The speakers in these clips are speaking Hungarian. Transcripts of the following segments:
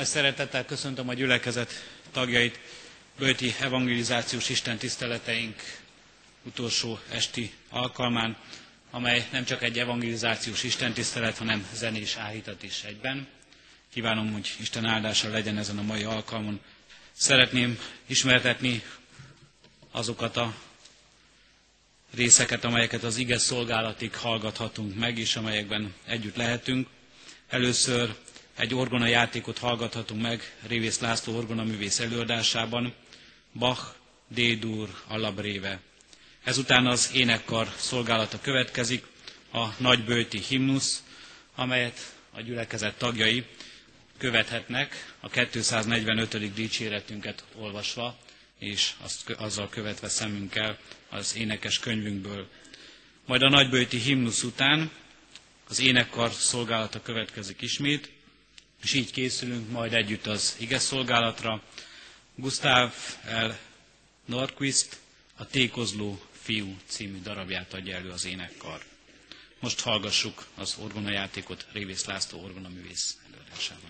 Nagy szeretettel köszöntöm a gyülekezet tagjait, bőti evangelizációs Isten tiszteleteink utolsó esti alkalmán, amely nem csak egy evangelizációs Isten tisztelet, hanem zenés áhítat is egyben. Kívánom, hogy Isten áldása legyen ezen a mai alkalmon. Szeretném ismertetni azokat a részeket, amelyeket az ige szolgálatig hallgathatunk meg, és amelyekben együtt lehetünk. Először egy orgona játékot hallgathatunk meg Révész László orgona művész előadásában, Bach, D-dur, Alabréve. Ezután az énekkar szolgálata következik, a nagybőti himnusz, amelyet a gyülekezet tagjai követhetnek a 245. dicséretünket olvasva, és azt, azzal követve szemünkkel az énekes könyvünkből. Majd a nagybőti himnusz után az énekkar szolgálata következik ismét, és így készülünk majd együtt az ige szolgálatra. Gustav L. Norquist a Tékozló fiú című darabját adja elő az énekkar. Most hallgassuk az orgonajátékot Révész László orgonaművész előadásában.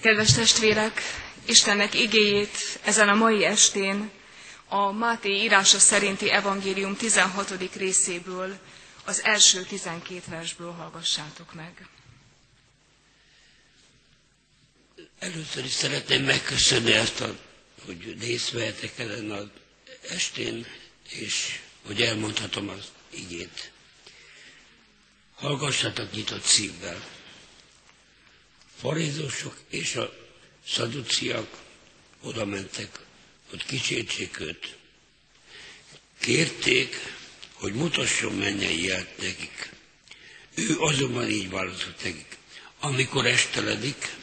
Kedves testvérek, Istennek igéjét ezen a mai estén a Máté írása szerinti evangélium 16. részéből, az első 12 versből hallgassátok meg. Először is szeretném megköszönni ezt, a, hogy részt vehetek ezen az estén, és hogy elmondhatom az igét. Hallgassatok nyitott szívvel. Farizósok és a szaduciak oda mentek, hogy kísértsék őt. Kérték, hogy mutasson mennyei jelt nekik. Ő azonban így válaszolt nekik. Amikor esteledik,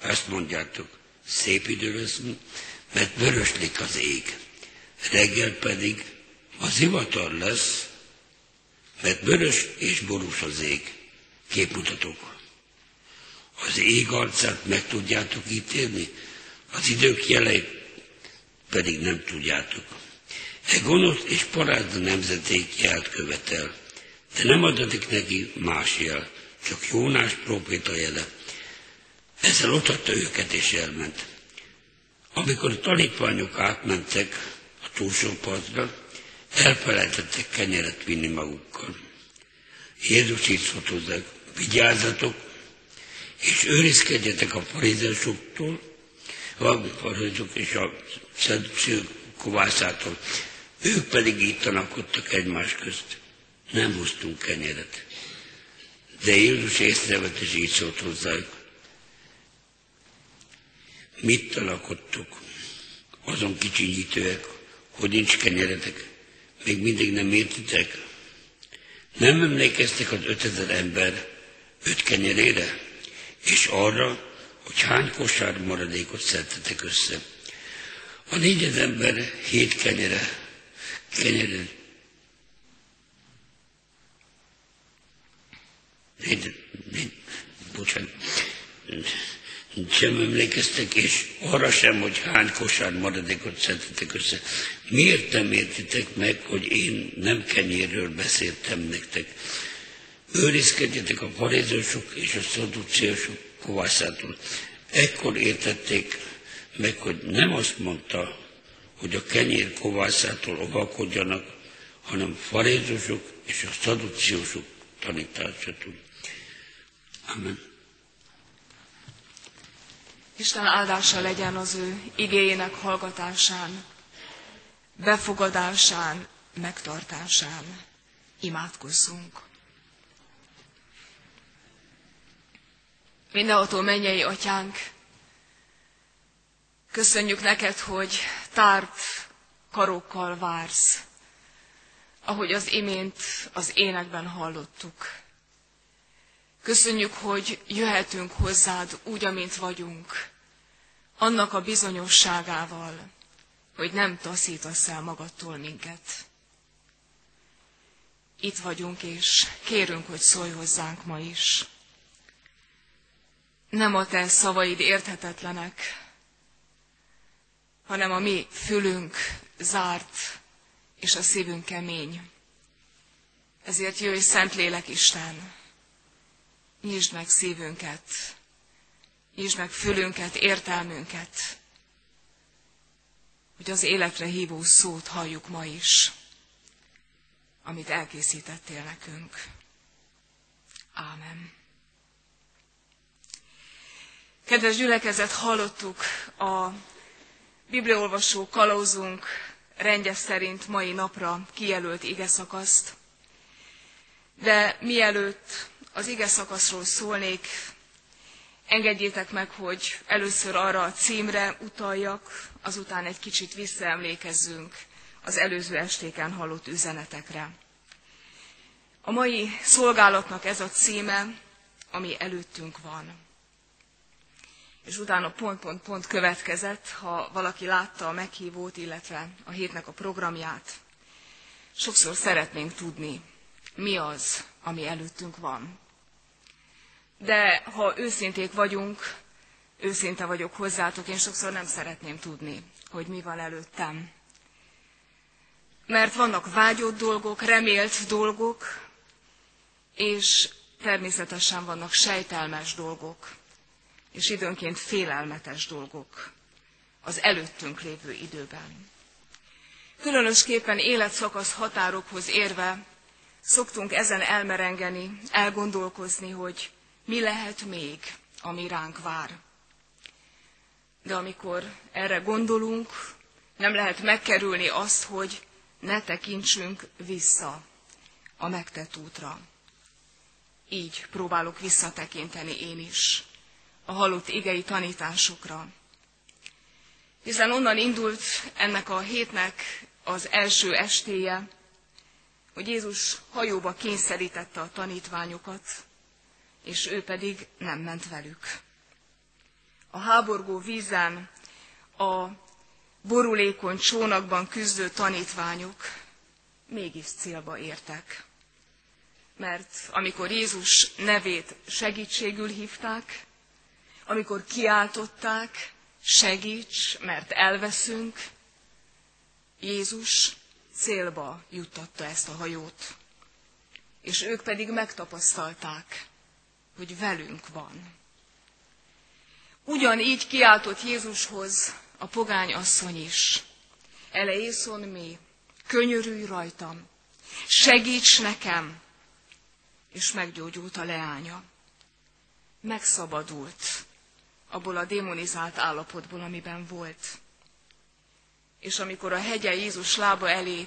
ezt mondjátok, szép idő lesz, mert vöröslik az ég. Reggel pedig az zivatar lesz, mert vörös és borús az ég. Képmutatók. Az ég arcát meg tudjátok ítélni, az idők jeleit pedig nem tudjátok. E gonosz és parázda nemzeték jelt követel, de nem adatik neki más jel, csak Jónás próféta jele. Ezzel otthatta őket és elment. Amikor a tanítványok átmentek a túlsó partra, elfelejtettek kenyeret vinni magukkal. Jézus így szólt hozzák, vigyázzatok, és őrizkedjetek a farizeusoktól, a farizok és a szedők kovászától. Ők pedig így tanakodtak egymás közt. Nem hoztunk kenyeret. De Jézus észrevett, és így szólt hozzájuk. Mit tanakodtok? Azon kicsinyítőek, hogy nincs kenyeretek. Még mindig nem értitek? Nem emlékeztek az ötezer ember öt kenyerére? És arra, hogy hány kosár maradékot szedtetek össze. A négyed ember hét kenyere, kenyere, négy, négy, bocsánat, sem emlékeztek, és arra sem, hogy hány kosár maradékot szedtetek össze. Miért nem értitek meg, hogy én nem kenyérről beszéltem nektek? Őrizkedjetek a parézósok és a szaduciások kovászától. Ekkor értették meg, hogy nem azt mondta, hogy a kenyér kovászától ovakodjanak, hanem farézosok és a szaduciósok tanításától. Amen. Isten áldása legyen az ő igényének hallgatásán, befogadásán, megtartásán. Imádkozzunk. Mindenható mennyei atyánk, köszönjük neked, hogy tárt karokkal vársz, ahogy az imént az énekben hallottuk. Köszönjük, hogy jöhetünk hozzád úgy, amint vagyunk, annak a bizonyosságával, hogy nem taszítasz el magadtól minket. Itt vagyunk, és kérünk, hogy szólj hozzánk ma is. Nem a te szavaid érthetetlenek, hanem a mi fülünk zárt, és a szívünk kemény. Ezért jöjj, Szentlélek Isten, nyisd meg szívünket, nyisd meg fülünket, értelmünket, hogy az életre hívó szót halljuk ma is, amit elkészítettél nekünk. Ámen. Kedves gyülekezet, hallottuk a bibliolvasó kalauzunk rendje szerint mai napra kijelölt ige szakaszt, de mielőtt az ige szakaszról szólnék, engedjétek meg, hogy először arra a címre utaljak, azután egy kicsit visszaemlékezzünk az előző estéken hallott üzenetekre. A mai szolgálatnak ez a címe, ami előttünk van. És utána pont-pont-pont következett, ha valaki látta a meghívót, illetve a hétnek a programját. Sokszor szeretnénk tudni, mi az, ami előttünk van. De ha őszinték vagyunk, őszinte vagyok hozzátok, én sokszor nem szeretném tudni, hogy mi van előttem. Mert vannak vágyott dolgok, remélt dolgok, és természetesen vannak sejtelmes dolgok, és időnként félelmetes dolgok az előttünk lévő időben. Különösképpen életszakasz határokhoz érve szoktunk ezen elmerengeni, elgondolkozni, hogy mi lehet még, ami ránk vár. De amikor erre gondolunk, nem lehet megkerülni azt, hogy ne tekintsünk vissza a megtett útra. Így próbálok visszatekinteni én is a halott igei tanításokra. Hiszen onnan indult ennek a hétnek az első estéje, hogy Jézus hajóba kényszerítette a tanítványokat, és ő pedig nem ment velük. A háborgó vízen, a borulékony csónakban küzdő tanítványok mégis célba értek. Mert amikor Jézus nevét segítségül hívták, amikor kiáltották, segíts, mert elveszünk, Jézus célba juttatta ezt a hajót. És ők pedig megtapasztalták, hogy velünk van. Ugyanígy kiáltott Jézushoz a pogány asszony is. Eleészon mi, könyörülj rajtam, segíts nekem, és meggyógyult a leánya. Megszabadult abból a démonizált állapotból, amiben volt. És amikor a hegye Jézus lába elé,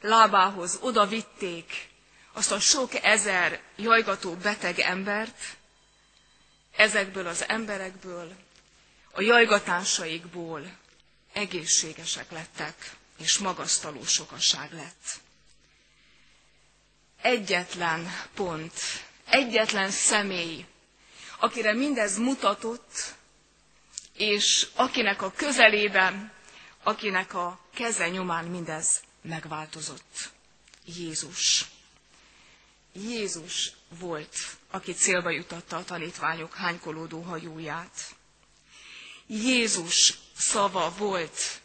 lábához oda vitték azt a sok ezer jajgató beteg embert, ezekből az emberekből, a jajgatásaikból egészségesek lettek, és magasztaló sokaság lett. Egyetlen pont, egyetlen személy, akire mindez mutatott, és akinek a közelében, akinek a keze nyomán mindez megváltozott. Jézus. Jézus volt, aki célba jutatta a tanítványok hánykolódó hajóját. Jézus szava volt,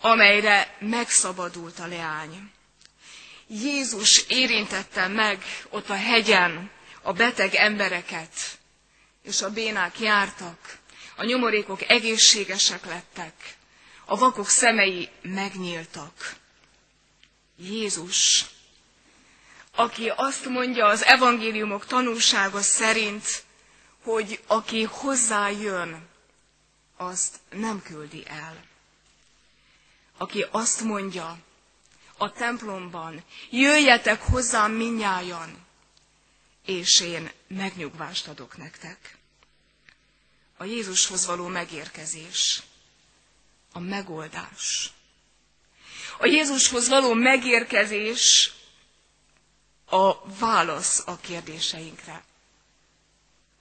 amelyre megszabadult a leány. Jézus érintette meg ott a hegyen a beteg embereket, és a bénák jártak, a nyomorékok egészségesek lettek, a vakok szemei megnyíltak. Jézus, aki azt mondja az evangéliumok tanulsága szerint, hogy aki hozzájön, azt nem küldi el. Aki azt mondja a templomban, jöjjetek hozzám minnyájan, és én megnyugvást adok nektek. A Jézushoz való megérkezés, a megoldás. A Jézushoz való megérkezés a válasz a kérdéseinkre.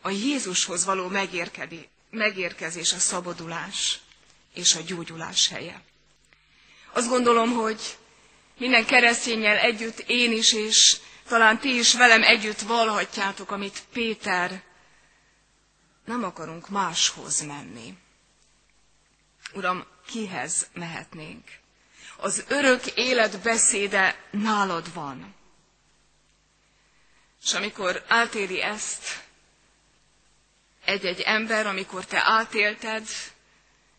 A Jézushoz való megérkezés a szabadulás és a gyógyulás helye. Azt gondolom, hogy minden keresztényel együtt én is, és talán ti is velem együtt valhatjátok, amit Péter nem akarunk máshoz menni. Uram, kihez mehetnénk? Az örök élet beszéde nálad van. És amikor átéli ezt egy-egy ember, amikor te átélted,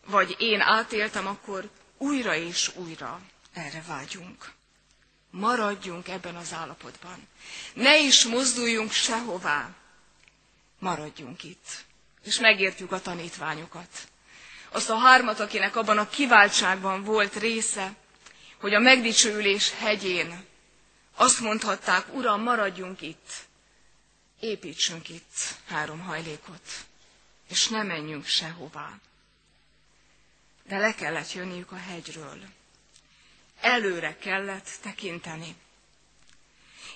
vagy én átéltem, akkor újra és újra erre vágyunk. Maradjunk ebben az állapotban. Ne is mozduljunk sehová. Maradjunk itt. És megértjük a tanítványokat. Azt a hármat, akinek abban a kiváltságban volt része, hogy a megdicsőülés hegyén azt mondhatták, Uram, maradjunk itt, építsünk itt három hajlékot, és ne menjünk sehová. De le kellett jönniük a hegyről. Előre kellett tekinteni.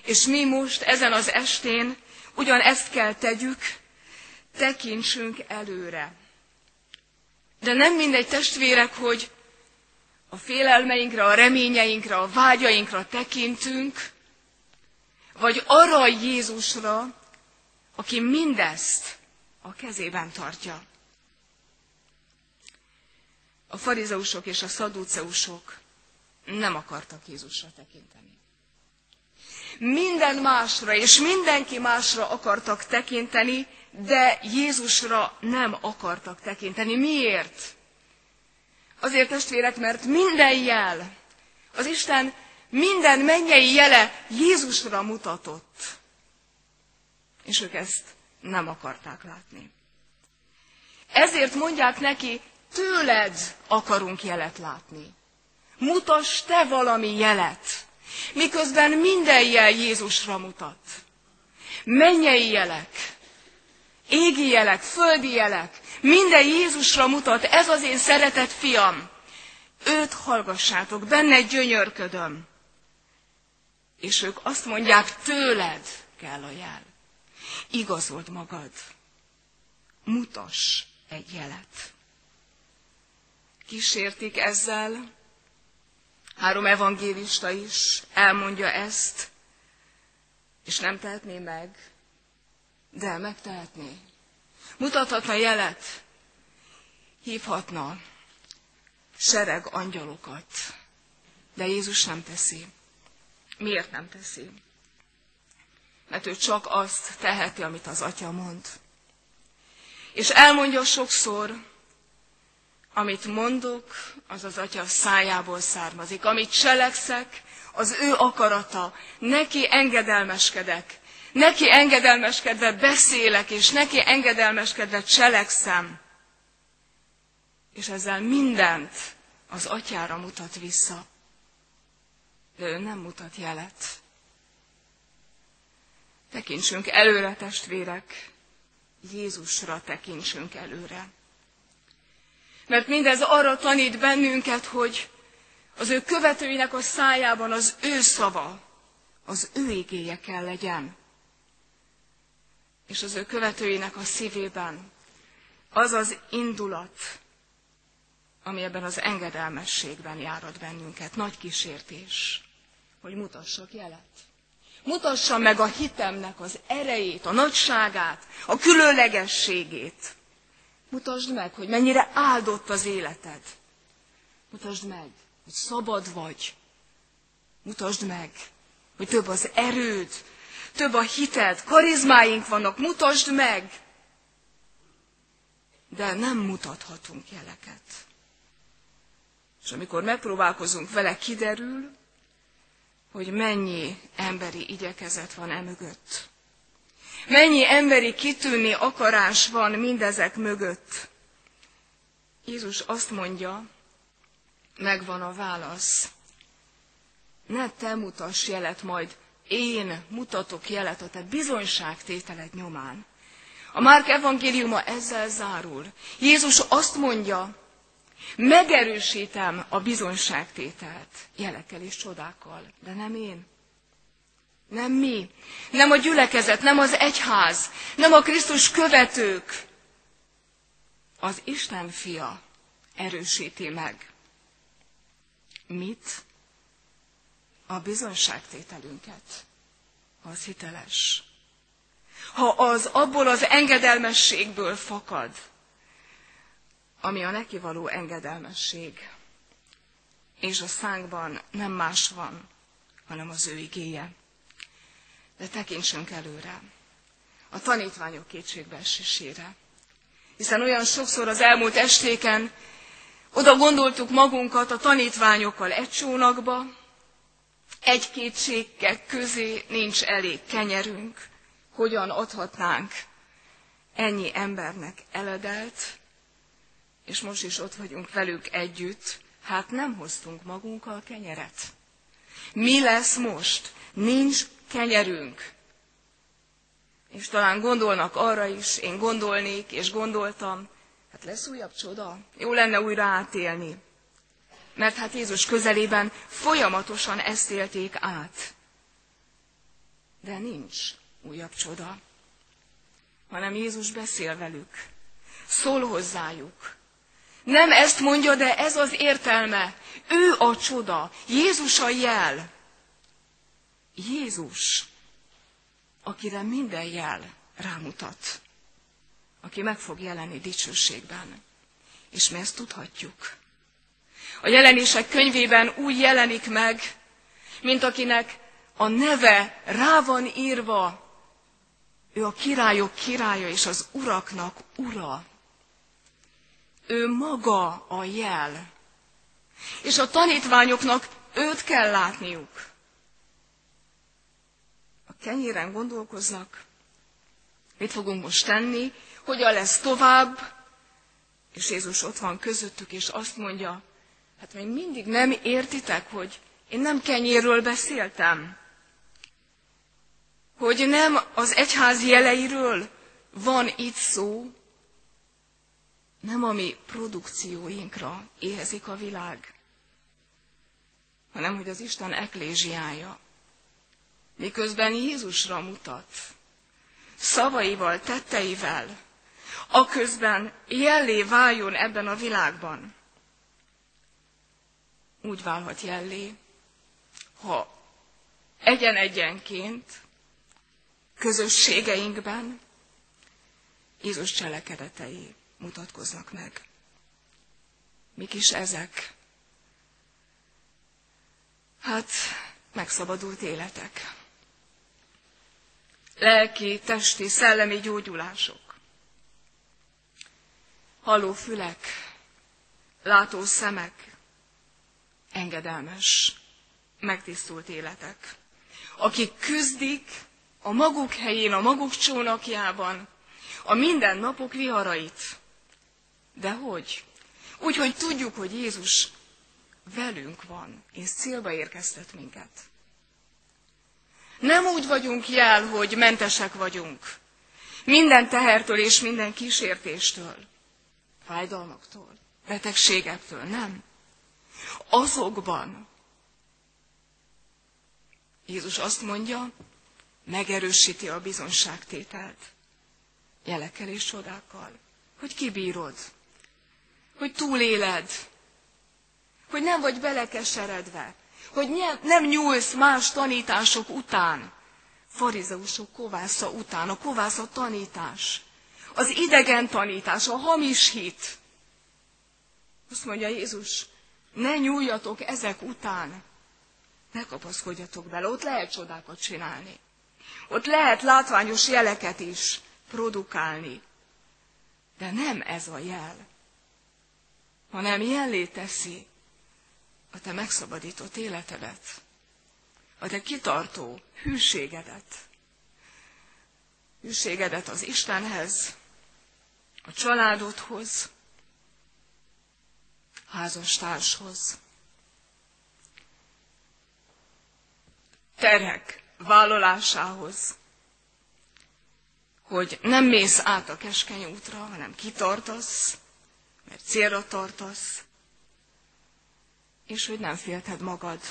És mi most ezen az estén ugyanezt kell tegyük, tekintsünk előre. De nem mindegy testvérek, hogy a félelmeinkre, a reményeinkre, a vágyainkra tekintünk, vagy arra a Jézusra, aki mindezt a kezében tartja. A farizeusok és a szadúceusok nem akartak Jézusra tekinteni. Minden másra és mindenki másra akartak tekinteni, de Jézusra nem akartak tekinteni. Miért? Azért testvérek, mert minden jel, az Isten minden mennyei jele Jézusra mutatott. És ők ezt nem akarták látni. Ezért mondják neki, tőled akarunk jelet látni. Mutass te valami jelet, miközben minden jel Jézusra mutat. Mennyei jelek, égi jelek, földi jelek, minden Jézusra mutat, ez az én szeretett fiam. Őt hallgassátok, benne gyönyörködöm. És ők azt mondják, tőled kell a jel. Igazold magad. Mutass egy jelet. Kísértik ezzel, három evangélista is elmondja ezt, és nem tehetné meg, de megtehetné. Mutathatna jelet, hívhatna sereg angyalokat, de Jézus nem teszi. Miért nem teszi? Mert ő csak azt teheti, amit az atya mond. És elmondja sokszor, amit mondok, az az atya szájából származik. Amit cselekszek, az ő akarata. Neki engedelmeskedek. Neki engedelmeskedve beszélek, és neki engedelmeskedve cselekszem. És ezzel mindent az atyára mutat vissza. De ő nem mutat jelet. Tekintsünk előre, testvérek, Jézusra tekintsünk előre. Mert mindez arra tanít bennünket, hogy az ő követőinek a szájában az ő szava, az ő igéje kell legyen. És az ő követőinek a szívében az az indulat, ami ebben az engedelmességben járat bennünket. Nagy kísértés, hogy mutassak jelet. Mutassa meg a hitemnek az erejét, a nagyságát, a különlegességét. Mutasd meg, hogy mennyire áldott az életed. Mutasd meg, hogy szabad vagy. Mutasd meg, hogy több az erőd, több a hited, karizmáink vannak, mutasd meg. De nem mutathatunk jeleket. És amikor megpróbálkozunk vele, kiderül, hogy mennyi emberi igyekezet van emögött. Mennyi emberi kitűnni akarás van mindezek mögött. Jézus azt mondja, megvan a válasz. Ne te mutass jelet, majd én mutatok jelet a te bizonyságtételed nyomán. A Márk evangéliuma ezzel zárul. Jézus azt mondja, Megerősítem a bizonyságtételt jelekkel és csodákkal, de nem én. Nem mi. Nem a gyülekezet, nem az egyház, nem a Krisztus követők. Az Isten fia erősíti meg. Mit? A bizonyságtételünket. Az hiteles. Ha az abból az engedelmességből fakad, ami a neki való engedelmesség. És a szánkban nem más van, hanem az ő igéje. De tekintsünk előre, a tanítványok kétségbeesésére. Hiszen olyan sokszor az elmúlt estéken oda gondoltuk magunkat a tanítványokkal egy csónakba, egy kétségek közé nincs elég kenyerünk, hogyan adhatnánk ennyi embernek eledelt, és most is ott vagyunk velük együtt, hát nem hoztunk magunkkal kenyeret. Mi lesz most? Nincs kenyerünk. És talán gondolnak arra is, én gondolnék, és gondoltam, hát lesz újabb csoda? Jó lenne újra átélni. Mert hát Jézus közelében folyamatosan ezt élték át. De nincs újabb csoda, hanem Jézus beszél velük, szól hozzájuk, nem ezt mondja, de ez az értelme. Ő a csoda. Jézus a jel. Jézus, akire minden jel rámutat. Aki meg fog jelenni dicsőségben. És mi ezt tudhatjuk. A jelenések könyvében úgy jelenik meg, mint akinek a neve rá van írva Ő a királyok királya és az uraknak ura. Ő maga a jel. És a tanítványoknak őt kell látniuk. A kenyéren gondolkoznak, mit fogunk most tenni, hogyan lesz tovább, és Jézus ott van közöttük, és azt mondja, hát még mindig nem értitek, hogy én nem kenyérről beszéltem, hogy nem az egyház jeleiről van itt szó, nem a mi produkcióinkra éhezik a világ, hanem hogy az Isten eklésiája, miközben Jézusra mutat, szavaival, tetteivel, aközben jellé váljon ebben a világban. Úgy válhat jellé, ha egyen-egyenként, közösségeinkben Jézus cselekedetei mutatkoznak meg. Mik is ezek? Hát, megszabadult életek. Lelki, testi, szellemi gyógyulások. Halló fülek, látó szemek, engedelmes, megtisztult életek, akik küzdik a maguk helyén, a maguk csónakjában a mindennapok viharait. De hogy? Úgy, hogy tudjuk, hogy Jézus velünk van, és célba érkeztet minket. Nem úgy vagyunk jel, hogy mentesek vagyunk. Minden tehertől és minden kísértéstől. Fájdalmaktól, betegségektől, nem. Azokban Jézus azt mondja, megerősíti a bizonságtételt jelekkel és csodákkal, hogy kibírod, hogy túléled, hogy nem vagy belekeseredve, hogy nem nyúlsz más tanítások után, farizeusok kovásza után, a kovásza tanítás, az idegen tanítás, a hamis hit. Azt mondja Jézus, ne nyúljatok ezek után, ne kapaszkodjatok bele, ott lehet csodákat csinálni. Ott lehet látványos jeleket is produkálni. De nem ez a jel, hanem jellé teszi a te megszabadított életedet, a te kitartó hűségedet, hűségedet az Istenhez, a családodhoz, házastárshoz. Terhek vállalásához, hogy nem mész át a keskeny útra, hanem kitartasz, mert célra tartasz, és hogy nem félted magad,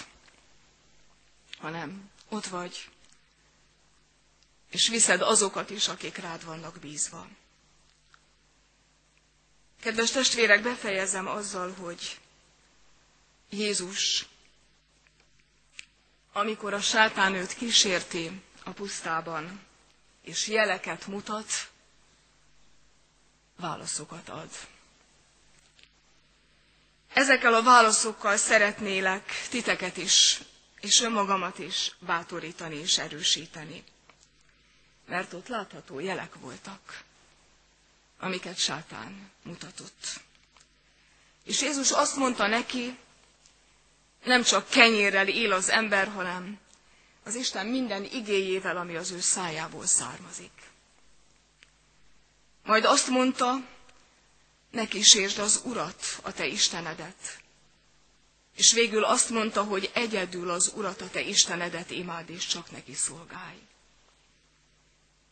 hanem ott vagy, és viszed azokat is, akik rád vannak bízva. Kedves testvérek, befejezem azzal, hogy Jézus, amikor a sátán őt kísérti a pusztában, és jeleket mutat, válaszokat ad. Ezekkel a válaszokkal szeretnélek titeket is, és önmagamat is bátorítani és erősíteni. Mert ott látható jelek voltak, amiket sátán mutatott. És Jézus azt mondta neki, nem csak kenyérrel él az ember, hanem az Isten minden igéjével, ami az ő szájából származik. Majd azt mondta, ne kísérd az Urat, a te Istenedet. És végül azt mondta, hogy egyedül az Urat, a te Istenedet imád, és csak neki szolgálj.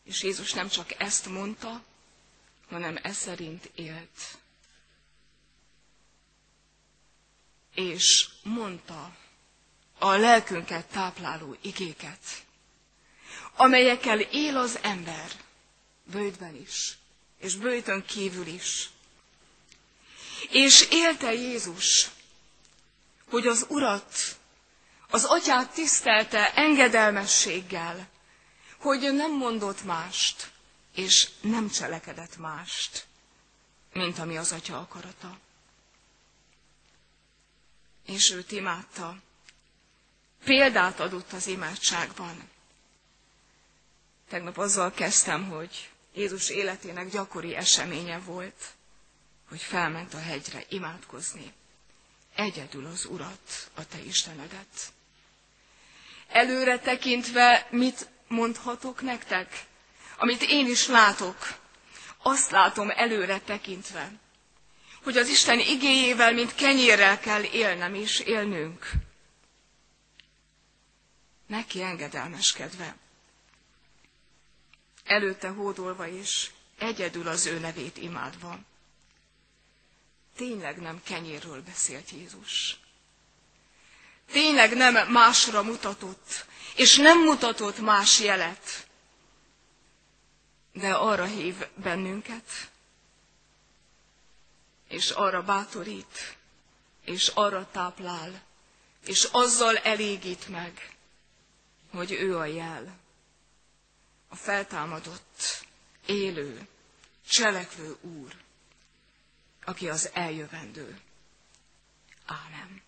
És Jézus nem csak ezt mondta, hanem ez szerint élt. És mondta a lelkünket tápláló igéket, amelyekkel él az ember, bőjtben is, és bőjtön kívül is. És élte Jézus, hogy az Urat, az Atyát tisztelte engedelmességgel, hogy nem mondott mást, és nem cselekedett mást, mint ami az Atya akarata. És őt imádta, példát adott az imádságban. Tegnap azzal kezdtem, hogy Jézus életének gyakori eseménye volt, hogy felment a hegyre imádkozni. Egyedül az Urat, a te Istenedet. Előre tekintve mit mondhatok nektek? Amit én is látok, azt látom előre tekintve, hogy az Isten igéjével, mint kenyérrel kell élnem és élnünk. Neki engedelmeskedve. Előtte hódolva is, egyedül az ő nevét imádva. Tényleg nem kenyérről beszélt Jézus. Tényleg nem másra mutatott, és nem mutatott más jelet, de arra hív bennünket, és arra bátorít, és arra táplál, és azzal elégít meg, hogy ő a jel, a feltámadott, élő, cselekvő Úr, aki az eljövendő. Ámen.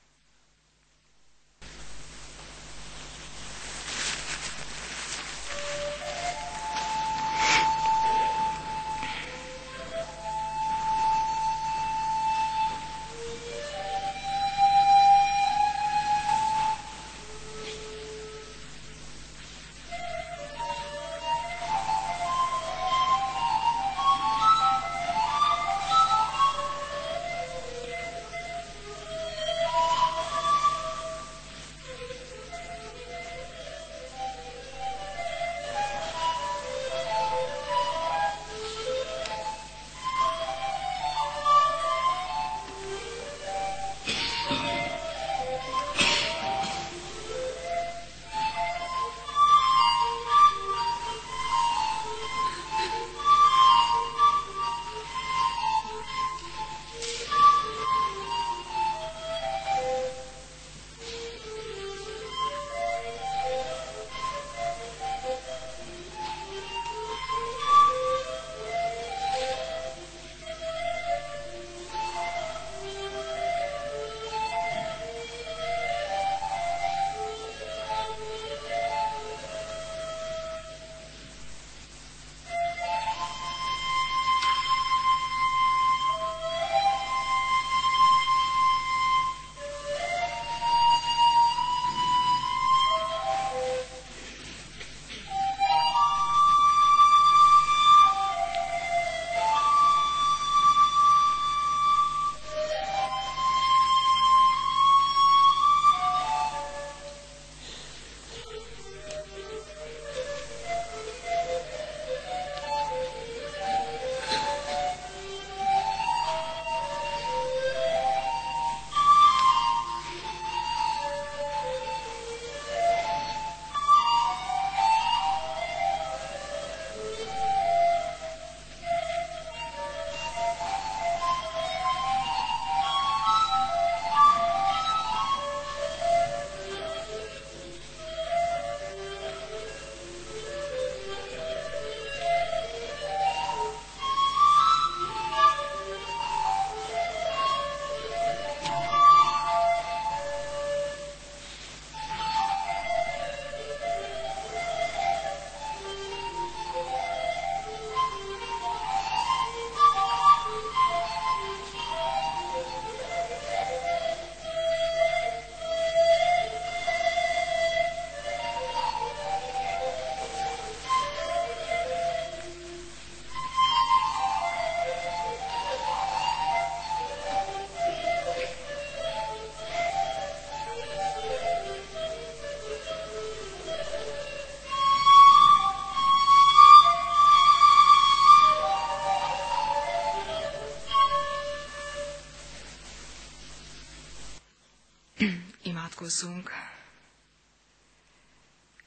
Imádkozzunk.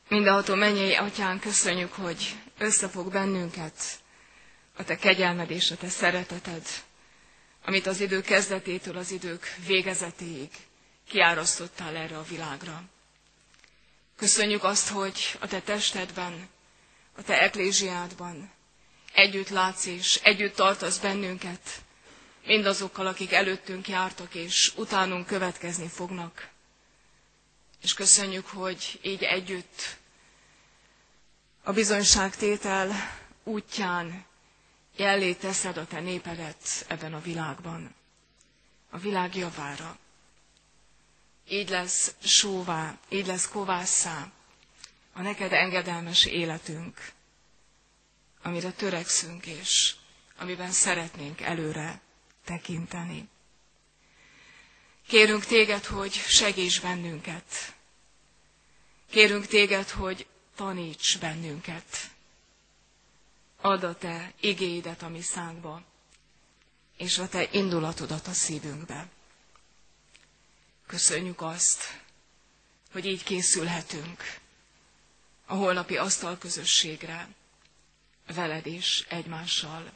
Mindenható mennyei atyán, köszönjük, hogy összefog bennünket a te kegyelmed és a te szereteted, amit az idő kezdetétől az idők végezetéig kiárasztottál erre a világra. Köszönjük azt, hogy a te testedben, a te eklésiádban együtt látsz és együtt tartasz bennünket, mindazokkal, akik előttünk jártak és utánunk következni fognak. És köszönjük, hogy így együtt a bizonyságtétel útján jellé teszed a te népedet ebben a világban, a világ javára. Így lesz sóvá, így lesz kovásszá a neked engedelmes életünk, amire törekszünk és amiben szeretnénk előre tekinteni. Kérünk téged, hogy segíts bennünket. Kérünk téged, hogy taníts bennünket. Add a te igéidet a mi szánkba, és a te indulatodat a szívünkbe. Köszönjük azt, hogy így készülhetünk a holnapi asztalközösségre, veled is egymással,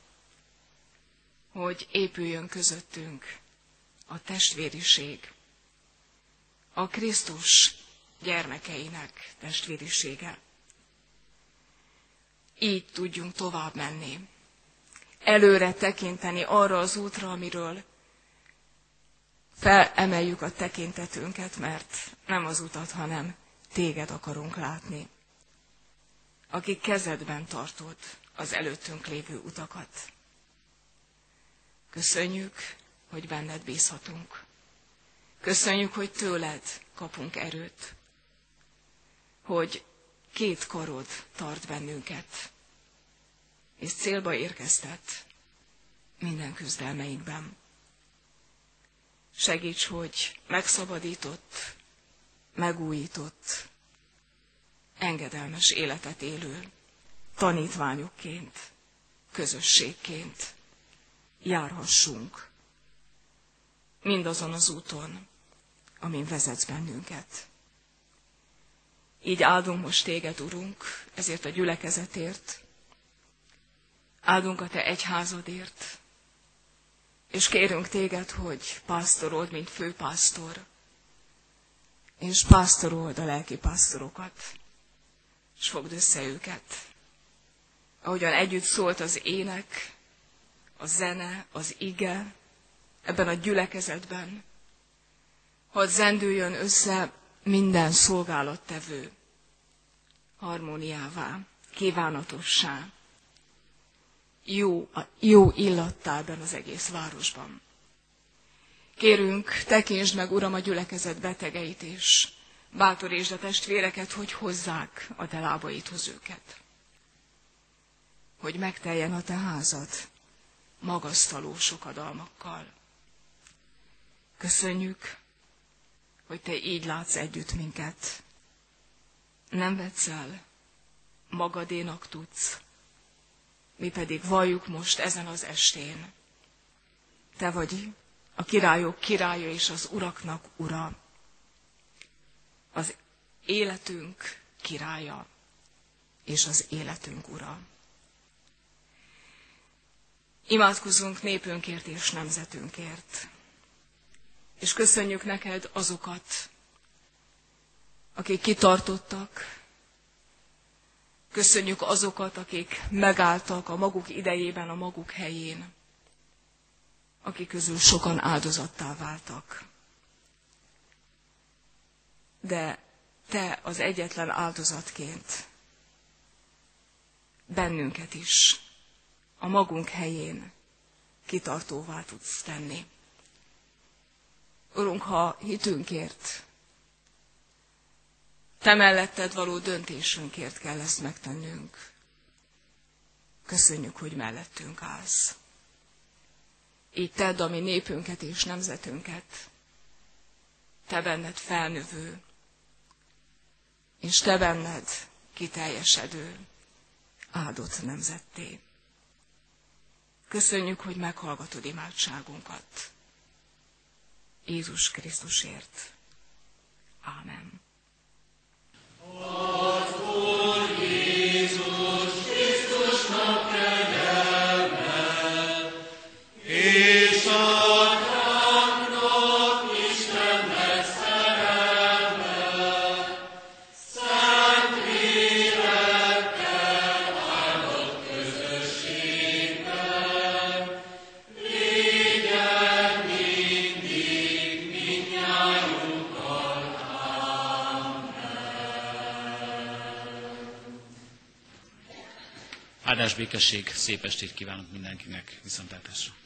hogy épüljön közöttünk a testvériség, a Krisztus gyermekeinek testvérisége. Így tudjunk tovább menni, előre tekinteni arra az útra, amiről felemeljük a tekintetünket, mert nem az utat, hanem téged akarunk látni, aki kezedben tartod az előttünk lévő utakat. Köszönjük, hogy benned bízhatunk. Köszönjük, hogy tőled kapunk erőt, hogy két karod tart bennünket, és célba érkeztet minden küzdelmeinkben. Segíts, hogy megszabadított, megújított, engedelmes életet élő tanítványokként, közösségként járhassunk mindazon az úton, amin vezetsz bennünket. Így áldunk most téged, Urunk, ezért a gyülekezetért, áldunk a te egyházadért, és kérünk téged, hogy pásztorold, mint főpásztor, és pásztorold a lelki pásztorokat, és fogd össze őket. Ahogyan együtt szólt az ének, a zene, az ige, ebben a gyülekezetben, hogy zendüljön össze minden szolgálattevő harmóniává, kívánatossá, jó, jó illattá ebben az egész városban. Kérünk, tekintsd meg, Uram, a gyülekezet betegeit és bátorítsd a testvéreket, hogy hozzák a te lábaidhoz őket. Hogy megteljen a te házad magasztaló sokadalmakkal. Köszönjük, hogy te így látsz együtt minket. Nem vetsz el, magadénak tudsz, mi pedig valljuk most ezen az estén. Te vagy a királyok királya és az uraknak ura, az életünk királya és az életünk ura. Imádkozunk népünkért és nemzetünkért. És köszönjük neked azokat, akik kitartottak, Köszönjük azokat, akik megálltak a maguk idejében, a maguk helyén, akik közül sokan áldozattá váltak. De te az egyetlen áldozatként bennünket is a magunk helyén kitartóvá tudsz tenni. Urunk, ha hitünkért, te melletted való döntésünkért kell ezt megtennünk. Köszönjük, hogy mellettünk állsz. Így tedd a mi népünket és nemzetünket, te benned felnövő, és te benned kiteljesedő, áldott nemzetté. Köszönjük, hogy meghallgatod imádságunkat. Jézus Krisztusért. Ámen. Áldás, békesség, szép estét kívánok mindenkinek. Viszontlátásra!